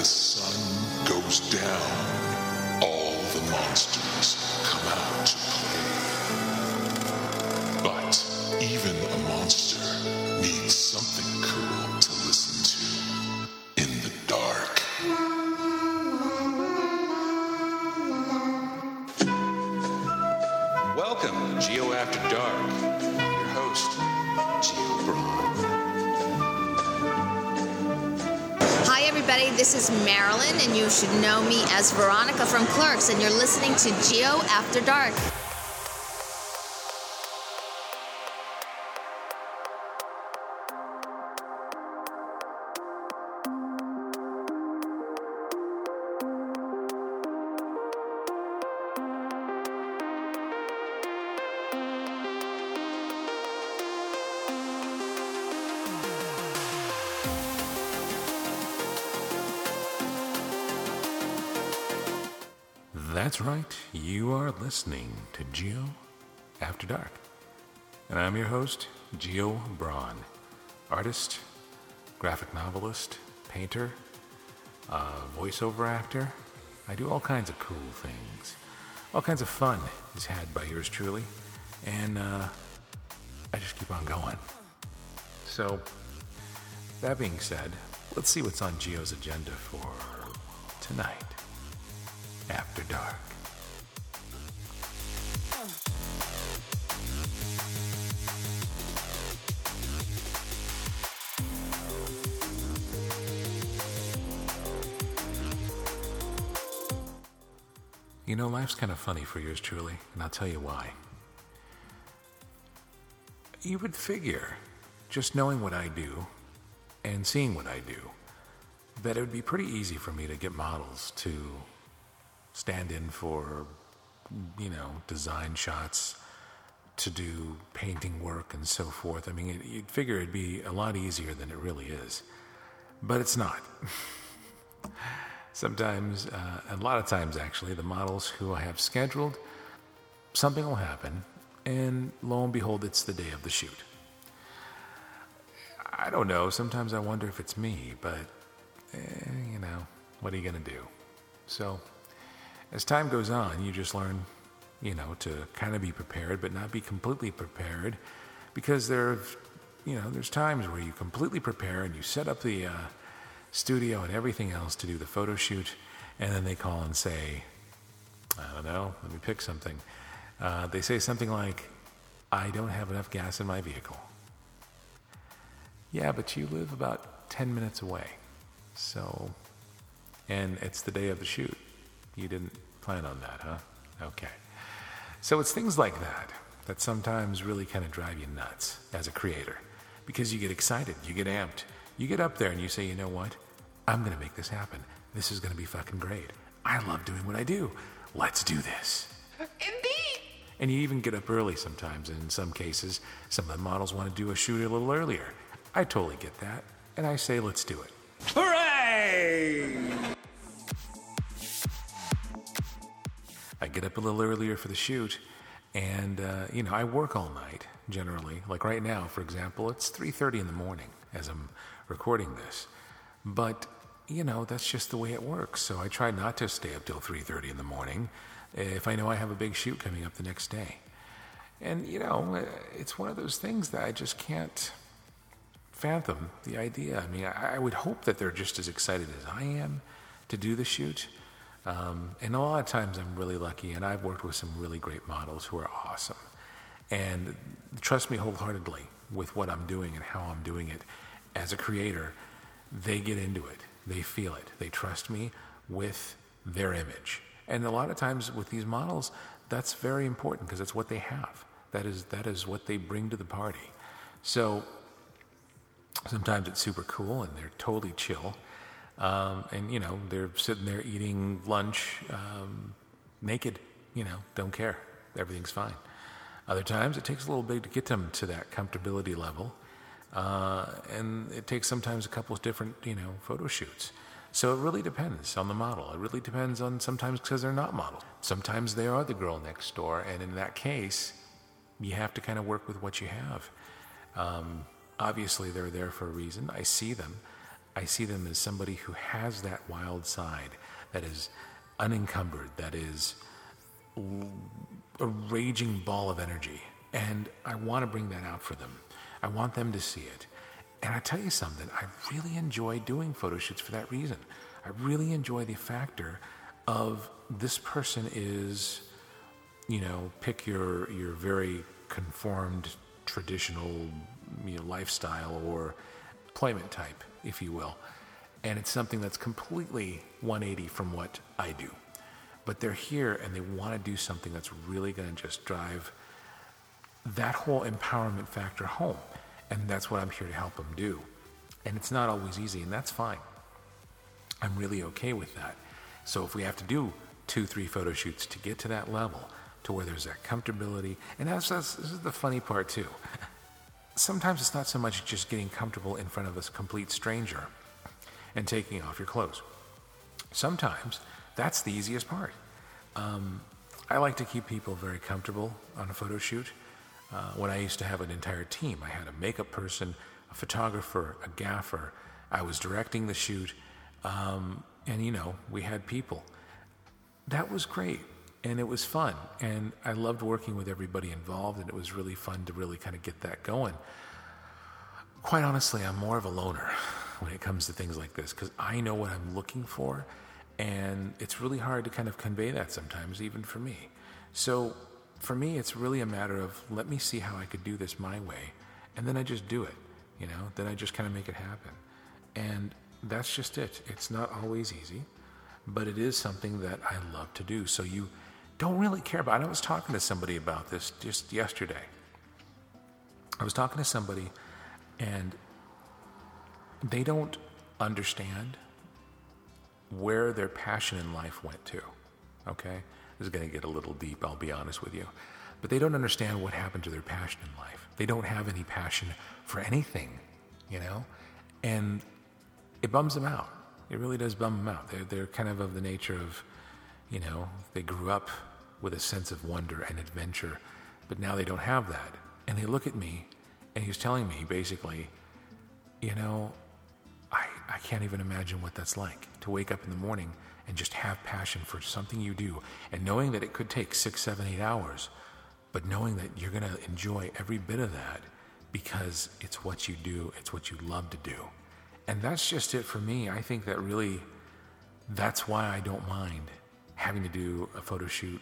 the sun goes down, all the monsters should know me as Veronica from Clerks, and you're listening to Geo After Dark. That's right, you are listening to Geo After Dark. And I'm your host, Geo Braun, artist, graphic novelist, painter, uh, voiceover actor. I do all kinds of cool things. All kinds of fun is had by yours truly. And uh, I just keep on going. So, that being said, let's see what's on Geo's agenda for tonight. After Dark. You know, life's kind of funny for yours truly, and I'll tell you why. You would figure, just knowing what I do and seeing what I do, that it would be pretty easy for me to get models to stand in for, you know, design shots, to do painting work and so forth. I mean, it, you'd figure it'd be a lot easier than it really is. But it's not. Sometimes, uh, a lot of times actually, the models who I have scheduled, something will happen, and lo and behold, it's the day of the shoot. I don't know. Sometimes I wonder if it's me, but, eh, you know, what are you going to do? So, as time goes on, you just learn, you know, to kind of be prepared, but not be completely prepared, because there, you know, there's times where you completely prepare and you set up the uh, studio and everything else to do the photo shoot, and then they call and say, I don't know, let me pick something. Uh, they say something like, I don't have enough gas in my vehicle. Yeah, but you live about 10 minutes away. So, and it's the day of the shoot. You didn't plan on that, huh? Okay. So it's things like that that sometimes really kind of drive you nuts as a creator because you get excited, you get amped, you get up there and you say, you know what? I'm going to make this happen. This is going to be fucking great. I love doing what I do. Let's do this. Indeed. And you even get up early sometimes. And in some cases, some of the models want to do a shoot a little earlier. I totally get that. And I say, let's do it. Hooray! I get up a little earlier for the shoot, and uh, you know I work all night generally. Like right now, for example, it's 3:30 in the morning as I'm recording this, but you know that's just the way it works. So I try not to stay up till 3:30 in the morning if I know I have a big shoot coming up the next day. And you know, it's one of those things that I just can't fathom the idea. I mean, I, I would hope that they're just as excited as I am to do the shoot. Um, and a lot of times I'm really lucky, and I've worked with some really great models who are awesome. And trust me wholeheartedly with what I'm doing and how I'm doing it. As a creator, they get into it, they feel it, they trust me with their image. And a lot of times with these models, that's very important because it's what they have. That is, that is what they bring to the party. So sometimes it's super cool and they're totally chill. Um, and, you know, they're sitting there eating lunch um, naked, you know, don't care. Everything's fine. Other times it takes a little bit to get them to that comfortability level. Uh, and it takes sometimes a couple of different, you know, photo shoots. So it really depends on the model. It really depends on sometimes because they're not models. Sometimes they are the girl next door. And in that case, you have to kind of work with what you have. Um, obviously, they're there for a reason. I see them. I see them as somebody who has that wild side that is unencumbered, that is a raging ball of energy. And I want to bring that out for them. I want them to see it. And I tell you something, I really enjoy doing photo shoots for that reason. I really enjoy the factor of this person is, you know, pick your your very conformed traditional you know, lifestyle or employment type, if you will. And it's something that's completely 180 from what I do. But they're here and they want to do something that's really going to just drive that whole empowerment factor home. And that's what I'm here to help them do. And it's not always easy, and that's fine. I'm really okay with that. So if we have to do two, three photo shoots to get to that level, to where there's that comfortability, and that's, that's this is the funny part too. Sometimes it's not so much just getting comfortable in front of a complete stranger and taking off your clothes. Sometimes that's the easiest part. Um, I like to keep people very comfortable on a photo shoot. Uh, when I used to have an entire team, I had a makeup person, a photographer, a gaffer. I was directing the shoot, um, and you know, we had people. That was great, and it was fun, and I loved working with everybody involved, and it was really fun to really kind of get that going. Quite honestly, I'm more of a loner when it comes to things like this because I know what I'm looking for, and it's really hard to kind of convey that sometimes, even for me. So for me, it's really a matter of let me see how I could do this my way, and then I just do it. You know, then I just kind of make it happen, and that's just it. It's not always easy, but it is something that I love to do. So you don't really care about. I was talking to somebody about this just yesterday. I was talking to somebody, and they don't understand where their passion in life went to. Okay? This is going to get a little deep, I'll be honest with you. But they don't understand what happened to their passion in life. They don't have any passion for anything, you know? And it bums them out. It really does bum them out. They're, they're kind of of the nature of, you know, they grew up with a sense of wonder and adventure, but now they don't have that. And they look at me, and he's telling me basically, you know, I, I can't even imagine what that's like to wake up in the morning and just have passion for something you do and knowing that it could take six, seven, eight hours, but knowing that you're going to enjoy every bit of that because it's what you do, it's what you love to do. And that's just it for me. I think that really, that's why I don't mind having to do a photo shoot,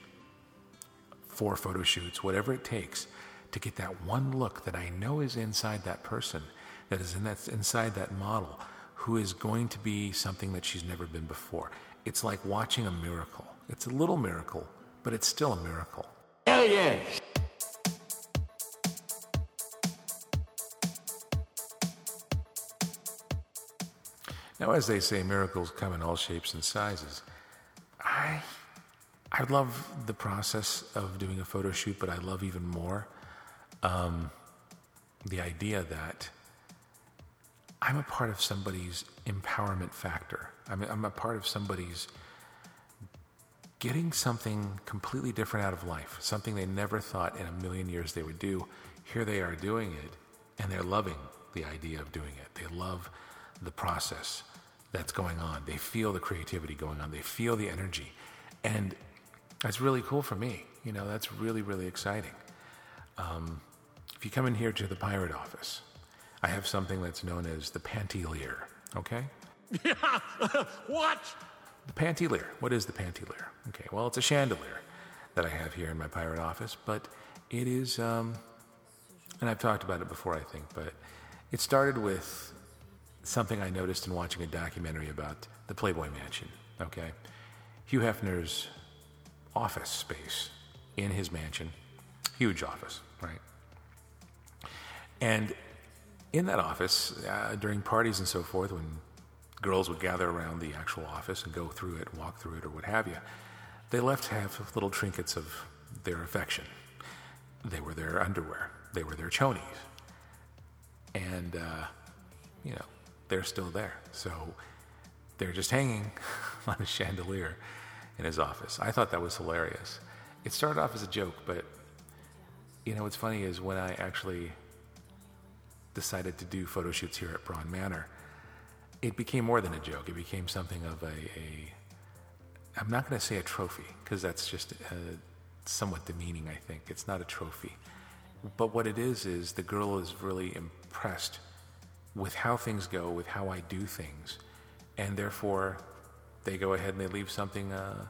four photo shoots, whatever it takes to get that one look that I know is inside that person, that is in that, inside that model who is going to be something that she's never been before. It's like watching a miracle. It's a little miracle, but it's still a miracle. Hell yes. Now, as they say, miracles come in all shapes and sizes. I, I love the process of doing a photo shoot, but I love even more um, the idea that I'm a part of somebody's empowerment factor. I'm, I'm a part of somebody's getting something completely different out of life, something they never thought in a million years they would do. Here they are doing it, and they're loving the idea of doing it. They love the process that's going on. They feel the creativity going on. They feel the energy. And that's really cool for me. You know, that's really, really exciting. Um, if you come in here to the pirate office, I have something that's known as the Panteleer, okay? Yeah. what? The Panteleer. What is the Panteleer? Okay, well, it's a chandelier that I have here in my pirate office, but it is, um, and I've talked about it before, I think, but it started with something I noticed in watching a documentary about the Playboy Mansion, okay? Hugh Hefner's office space in his mansion, huge office, right? And in that office, uh, during parties and so forth, when girls would gather around the actual office and go through it, walk through it, or what have you, they left half little trinkets of their affection. They were their underwear, they were their chonies. And, uh, you know, they're still there. So they're just hanging on a chandelier in his office. I thought that was hilarious. It started off as a joke, but, you know, what's funny is when I actually decided to do photo shoots here at Braun Manor, it became more than a joke. It became something of a, a I'm not going to say a trophy because that's just uh, somewhat demeaning, I think. It's not a trophy. But what it is, is the girl is really impressed with how things go, with how I do things. And therefore, they go ahead and they leave something uh,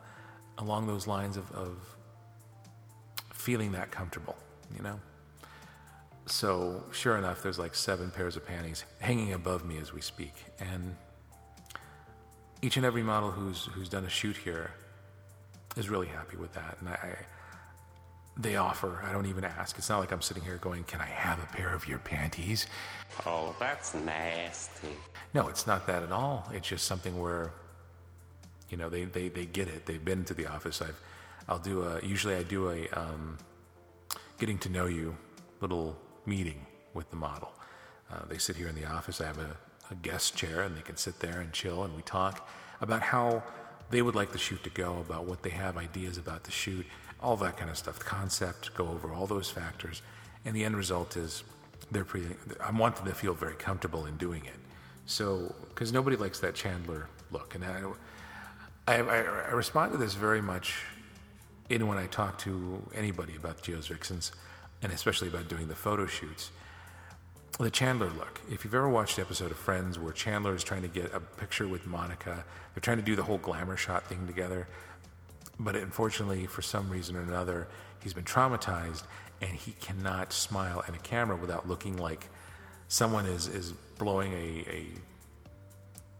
along those lines of, of feeling that comfortable, you know? So, sure enough, there's like seven pairs of panties hanging above me as we speak. And each and every model who's, who's done a shoot here is really happy with that. And I, I they offer. I don't even ask. It's not like I'm sitting here going, Can I have a pair of your panties? Oh, that's nasty. No, it's not that at all. It's just something where, you know, they, they, they get it. They've been to the office. I've, I'll do a, usually I do a um, getting to know you little meeting with the model. Uh, they sit here in the office. I have a, a guest chair and they can sit there and chill and we talk about how they would like the shoot to go, about what they have ideas about the shoot all that kind of stuff, the concept, go over all those factors. And the end result is they're pretty, I want them to feel very comfortable in doing it. So, because nobody likes that Chandler look. And I, I, I, respond to this very much in when I talk to anybody about Geo's Vixens, and especially about doing the photo shoots. The Chandler look. If you've ever watched an episode of Friends where Chandler is trying to get a picture with Monica, they're trying to do the whole glamour shot thing together. But unfortunately, for some reason or another, he's been traumatized and he cannot smile in a camera without looking like someone is, is blowing a, a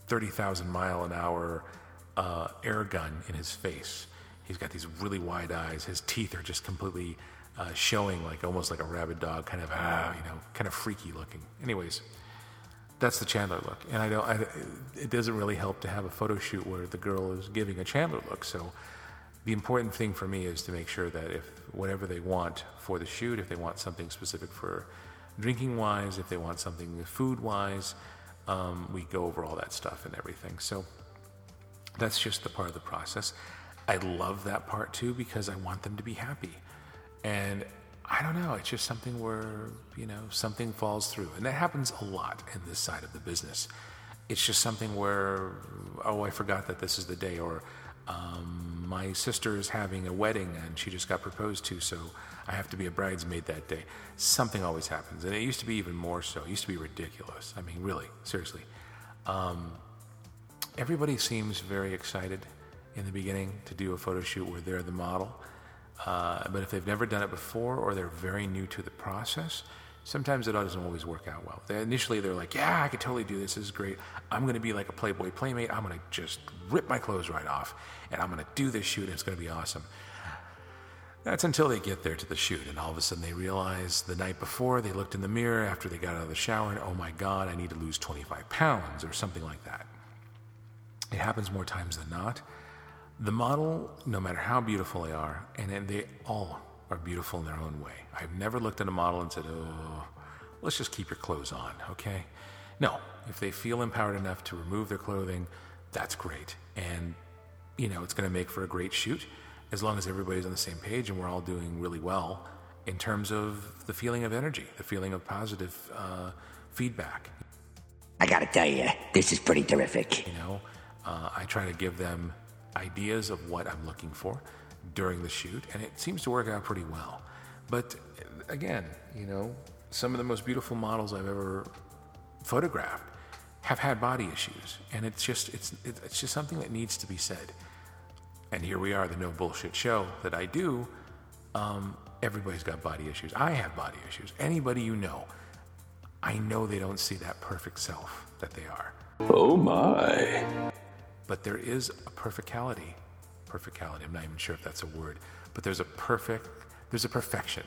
30,000 mile an hour uh, air gun in his face. He's got these really wide eyes. His teeth are just completely uh, showing, like almost like a rabid dog, kind of, uh, you know, kind of freaky looking. Anyways, that's the Chandler look, and I don't. I, it doesn't really help to have a photo shoot where the girl is giving a Chandler look. So the important thing for me is to make sure that if whatever they want for the shoot, if they want something specific for drinking wise, if they want something food wise, um, we go over all that stuff and everything. So that's just the part of the process. I love that part too because I want them to be happy. And I don't know, it's just something where, you know, something falls through. And that happens a lot in this side of the business. It's just something where, oh, I forgot that this is the day, or um, my sister is having a wedding and she just got proposed to, so I have to be a bridesmaid that day. Something always happens, and it used to be even more so. It used to be ridiculous. I mean, really, seriously. Um, everybody seems very excited in the beginning to do a photo shoot where they're the model. Uh, but if they've never done it before or they're very new to the process, sometimes it doesn't always work out well. They, initially, they're like, "Yeah, I could totally do this. This is great. I'm going to be like a Playboy playmate. I'm going to just rip my clothes right off, and I'm going to do this shoot. and It's going to be awesome." That's until they get there to the shoot, and all of a sudden they realize the night before they looked in the mirror after they got out of the shower, and oh my God, I need to lose 25 pounds or something like that. It happens more times than not. The model, no matter how beautiful they are, and they all are beautiful in their own way. I've never looked at a model and said, oh, let's just keep your clothes on, okay? No, if they feel empowered enough to remove their clothing, that's great. And, you know, it's going to make for a great shoot as long as everybody's on the same page and we're all doing really well in terms of the feeling of energy, the feeling of positive uh, feedback. I gotta tell you, this is pretty terrific. You know, uh, I try to give them ideas of what I'm looking for during the shoot, and it seems to work out pretty well. But again, you know, some of the most beautiful models I've ever photographed have had body issues, and it's just it's it's just something that needs to be said. And here we are, the no bullshit show that I do. Um, everybody's got body issues. I have body issues. Anybody you know, I know they don't see that perfect self that they are. Oh my. But there is a perfectality perfectality. I'm not even sure if that's a word, but there's a perfect, there's a perfection,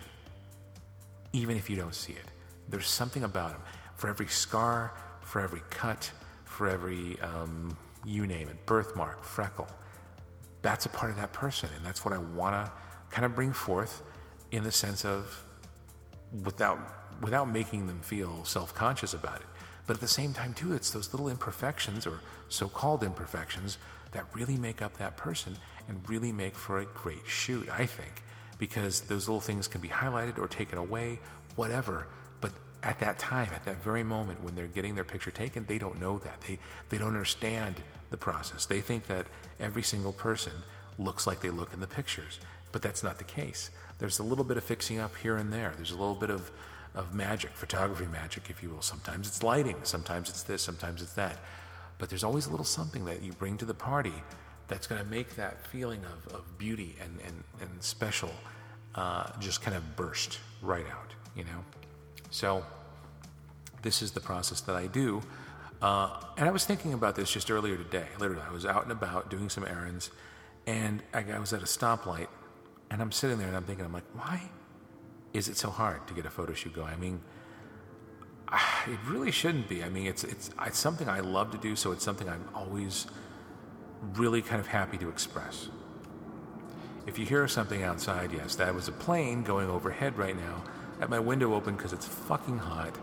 even if you don't see it. There's something about them. For every scar, for every cut, for every, um, you name it, birthmark, freckle, that's a part of that person. And that's what I want to kind of bring forth in the sense of without, without making them feel self conscious about it. But at the same time, too, it's those little imperfections or so called imperfections that really make up that person and really make for a great shoot, I think, because those little things can be highlighted or taken away, whatever. But at that time, at that very moment when they're getting their picture taken, they don't know that. They, they don't understand the process. They think that every single person looks like they look in the pictures, but that's not the case. There's a little bit of fixing up here and there. There's a little bit of, of magic, photography magic, if you will. Sometimes it's lighting, sometimes it's this, sometimes it's that. But there's always a little something that you bring to the party that's going to make that feeling of, of beauty and, and, and special uh, just kind of burst right out, you know? So, this is the process that I do. Uh, and I was thinking about this just earlier today. Literally, I was out and about doing some errands, and I, I was at a stoplight, and I'm sitting there and I'm thinking, I'm like, why is it so hard to get a photo shoot going? I mean, it really shouldn't be. I mean, it's, it's, it's something I love to do, so it's something I'm always really kind of happy to express. If you hear something outside, yes, that was a plane going overhead right now. I have my window open because it's fucking hot,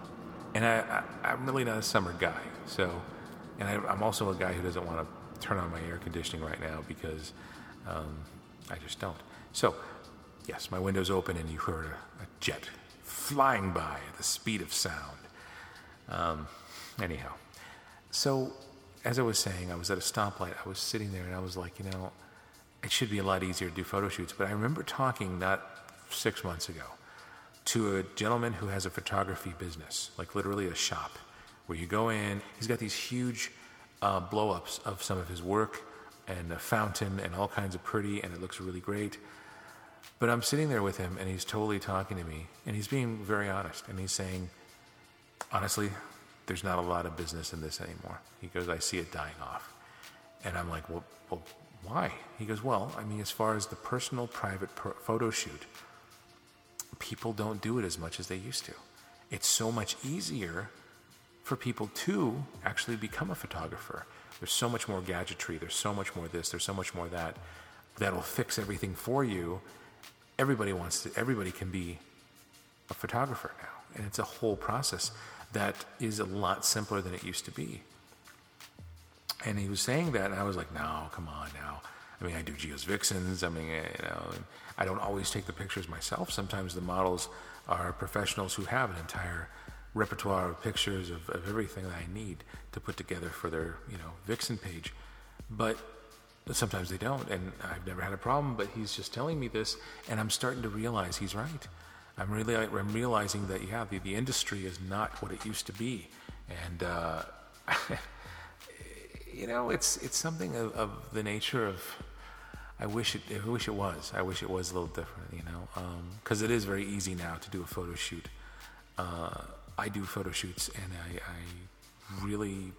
and I, I, am really not a summer guy. So, and I, am also a guy who doesn't want to turn on my air conditioning right now because um, I just don't. So, yes, my window's open, and you heard a, a jet flying by at the speed of sound. Um, anyhow, so as I was saying, I was at a stoplight. I was sitting there, and I was like, you know it should be a lot easier to do photo shoots. But I remember talking not six months ago to a gentleman who has a photography business, like literally a shop, where you go in. He's got these huge uh, blow ups of some of his work and a fountain and all kinds of pretty, and it looks really great. But I'm sitting there with him, and he's totally talking to me, and he's being very honest, and he's saying, honestly, there's not a lot of business in this anymore. He goes, I see it dying off. And I'm like, well, well why? He goes, Well, I mean, as far as the personal, private photo shoot, people don't do it as much as they used to. It's so much easier for people to actually become a photographer. There's so much more gadgetry, there's so much more this, there's so much more that that'll fix everything for you. Everybody wants to, everybody can be a photographer now. And it's a whole process that is a lot simpler than it used to be. And he was saying that, and I was like, no, come on now. I mean, I do Geo's Vixens. I mean, you know, I don't always take the pictures myself. Sometimes the models are professionals who have an entire repertoire of pictures of, of everything that I need to put together for their, you know, Vixen page. But sometimes they don't, and I've never had a problem. But he's just telling me this, and I'm starting to realize he's right. I'm really, I'm realizing that yeah, the, the industry is not what it used to be, and. Uh, you know, it's it's something of, of, the nature of. I wish it. I wish it was. I wish it was a little different. You know, because um, it is very easy now to do a photo shoot. Uh, I do photo shoots, and I, I really.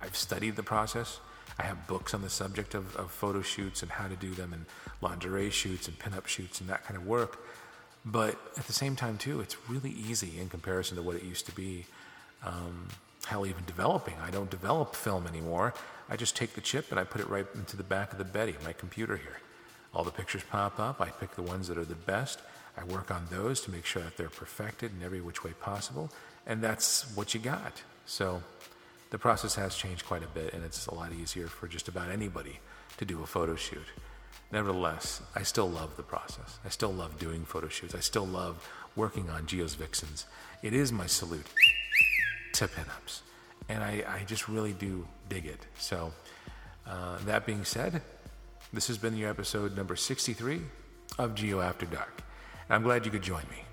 I've studied the process. I have books on the subject of, of photo shoots and how to do them, and lingerie shoots and pinup shoots and that kind of work. But at the same time, too, it's really easy in comparison to what it used to be. Um, hell, even developing. I don't develop film anymore. I just take the chip and I put it right into the back of the Betty, my computer here. All the pictures pop up. I pick the ones that are the best. I work on those to make sure that they're perfected in every which way possible. And that's what you got. So the process has changed quite a bit, and it's a lot easier for just about anybody to do a photo shoot. Nevertheless, I still love the process. I still love doing photo shoots. I still love working on Geo's Vixens. It is my salute to pinups. And I, I just really do dig it. So, uh, that being said, this has been your episode number 63 of Geo After Dark. And I'm glad you could join me.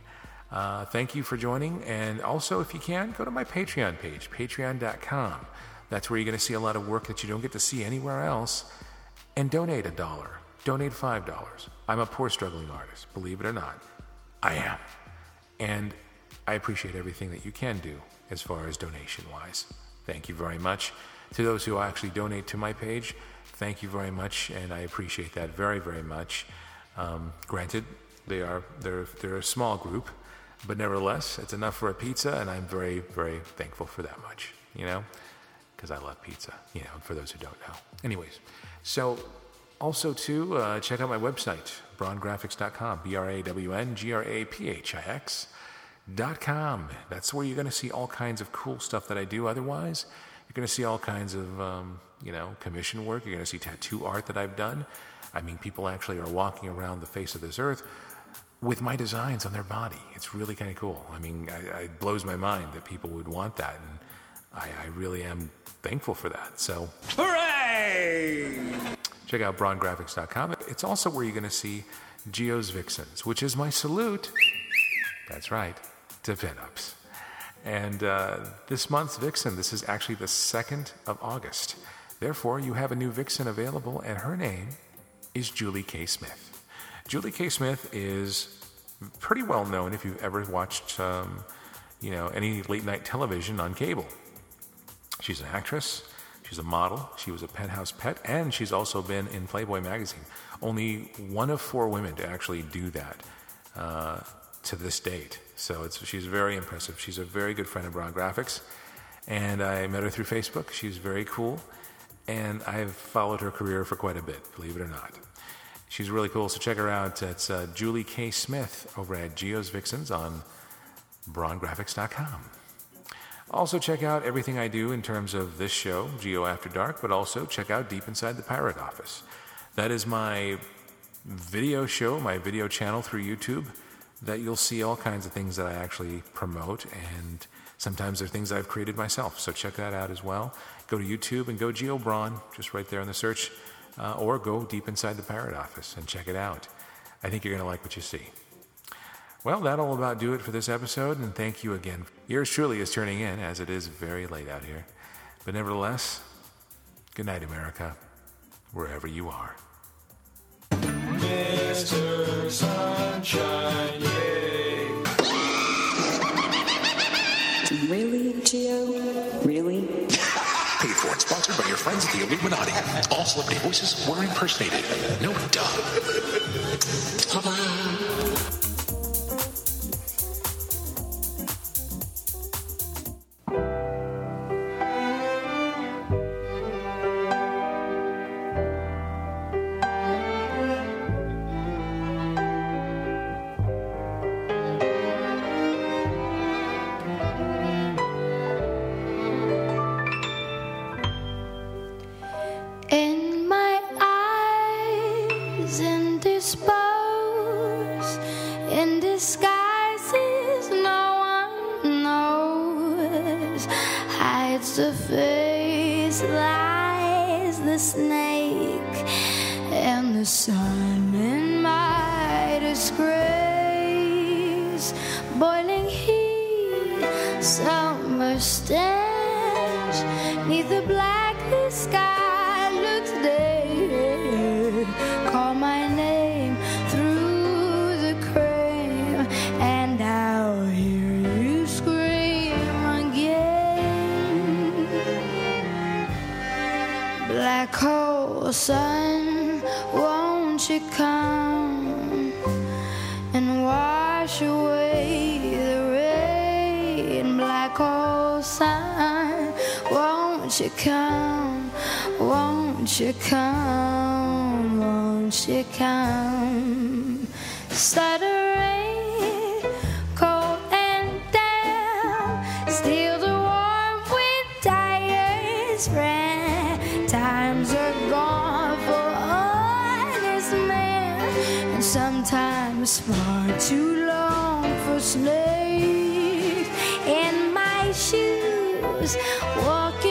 Uh, thank you for joining. And also, if you can, go to my Patreon page, patreon.com. That's where you're going to see a lot of work that you don't get to see anywhere else. And donate a dollar, donate $5. I'm a poor, struggling artist, believe it or not. I am. And I appreciate everything that you can do as far as donation wise. Thank you very much. To those who actually donate to my page, thank you very much, and I appreciate that very, very much. Um, granted, they are they're they're a small group, but nevertheless, it's enough for a pizza, and I'm very, very thankful for that much. You know, because I love pizza. You know, for those who don't know. Anyways, so also too, uh, check out my website, brawngraphics.com. B R A W N G R A P H I X com. That's where you're going to see all kinds of cool stuff that I do. Otherwise, you're going to see all kinds of, um, you know, commission work. You're going to see tattoo art that I've done. I mean, people actually are walking around the face of this earth with my designs on their body. It's really kind of cool. I mean, I, it blows my mind that people would want that, and I, I really am thankful for that. So, hooray! Check out brawngraphics.com. It's also where you're going to see Geo's Vixens, which is my salute. That's right, to pinups. And uh, this month's Vixen, this is actually the 2nd of August. Therefore, you have a new Vixen available, and her name is Julie K. Smith. Julie K. Smith is pretty well known if you've ever watched, um, you know, any late night television on cable. She's an actress. She's a model. She was a penthouse pet, and she's also been in Playboy magazine. Only one of four women to actually do that uh, to this date. So she's very impressive. She's a very good friend of Braun Graphics, and I met her through Facebook. She's very cool, and I've followed her career for quite a bit, believe it or not. She's really cool, so check her out. It's uh, Julie K. Smith over at Geo's Vixens on brawngraphics.com. Also, check out everything I do in terms of this show, Geo After Dark, but also check out Deep Inside the Pirate Office. That is my video show, my video channel through YouTube, that you'll see all kinds of things that I actually promote, and sometimes they're things I've created myself. So check that out as well. Go to YouTube and go Geo Braun, just right there in the search, uh, or go Deep Inside the Pirate Office and check it out. I think you're going to like what you see. Well, that'll about do it for this episode, and thank you again. Yours truly is turning in, as it is very late out here. But nevertheless, good night, America, wherever you are. Mr. Sunshine, yay. Really, Geo? Sponsored by your friends at the Illuminati. All celebrity voices were impersonated. No duh. Summer stench, neath the blackly sky looks dead. Call my name through the cream, and I'll hear you scream again. Black hole sun, won't you come Won't you come? Won't you come? Stuttering, cold and damp, still the warm wind tires ran. Times are gone for honest men, and sometimes far too long for snakes. In my shoes, walking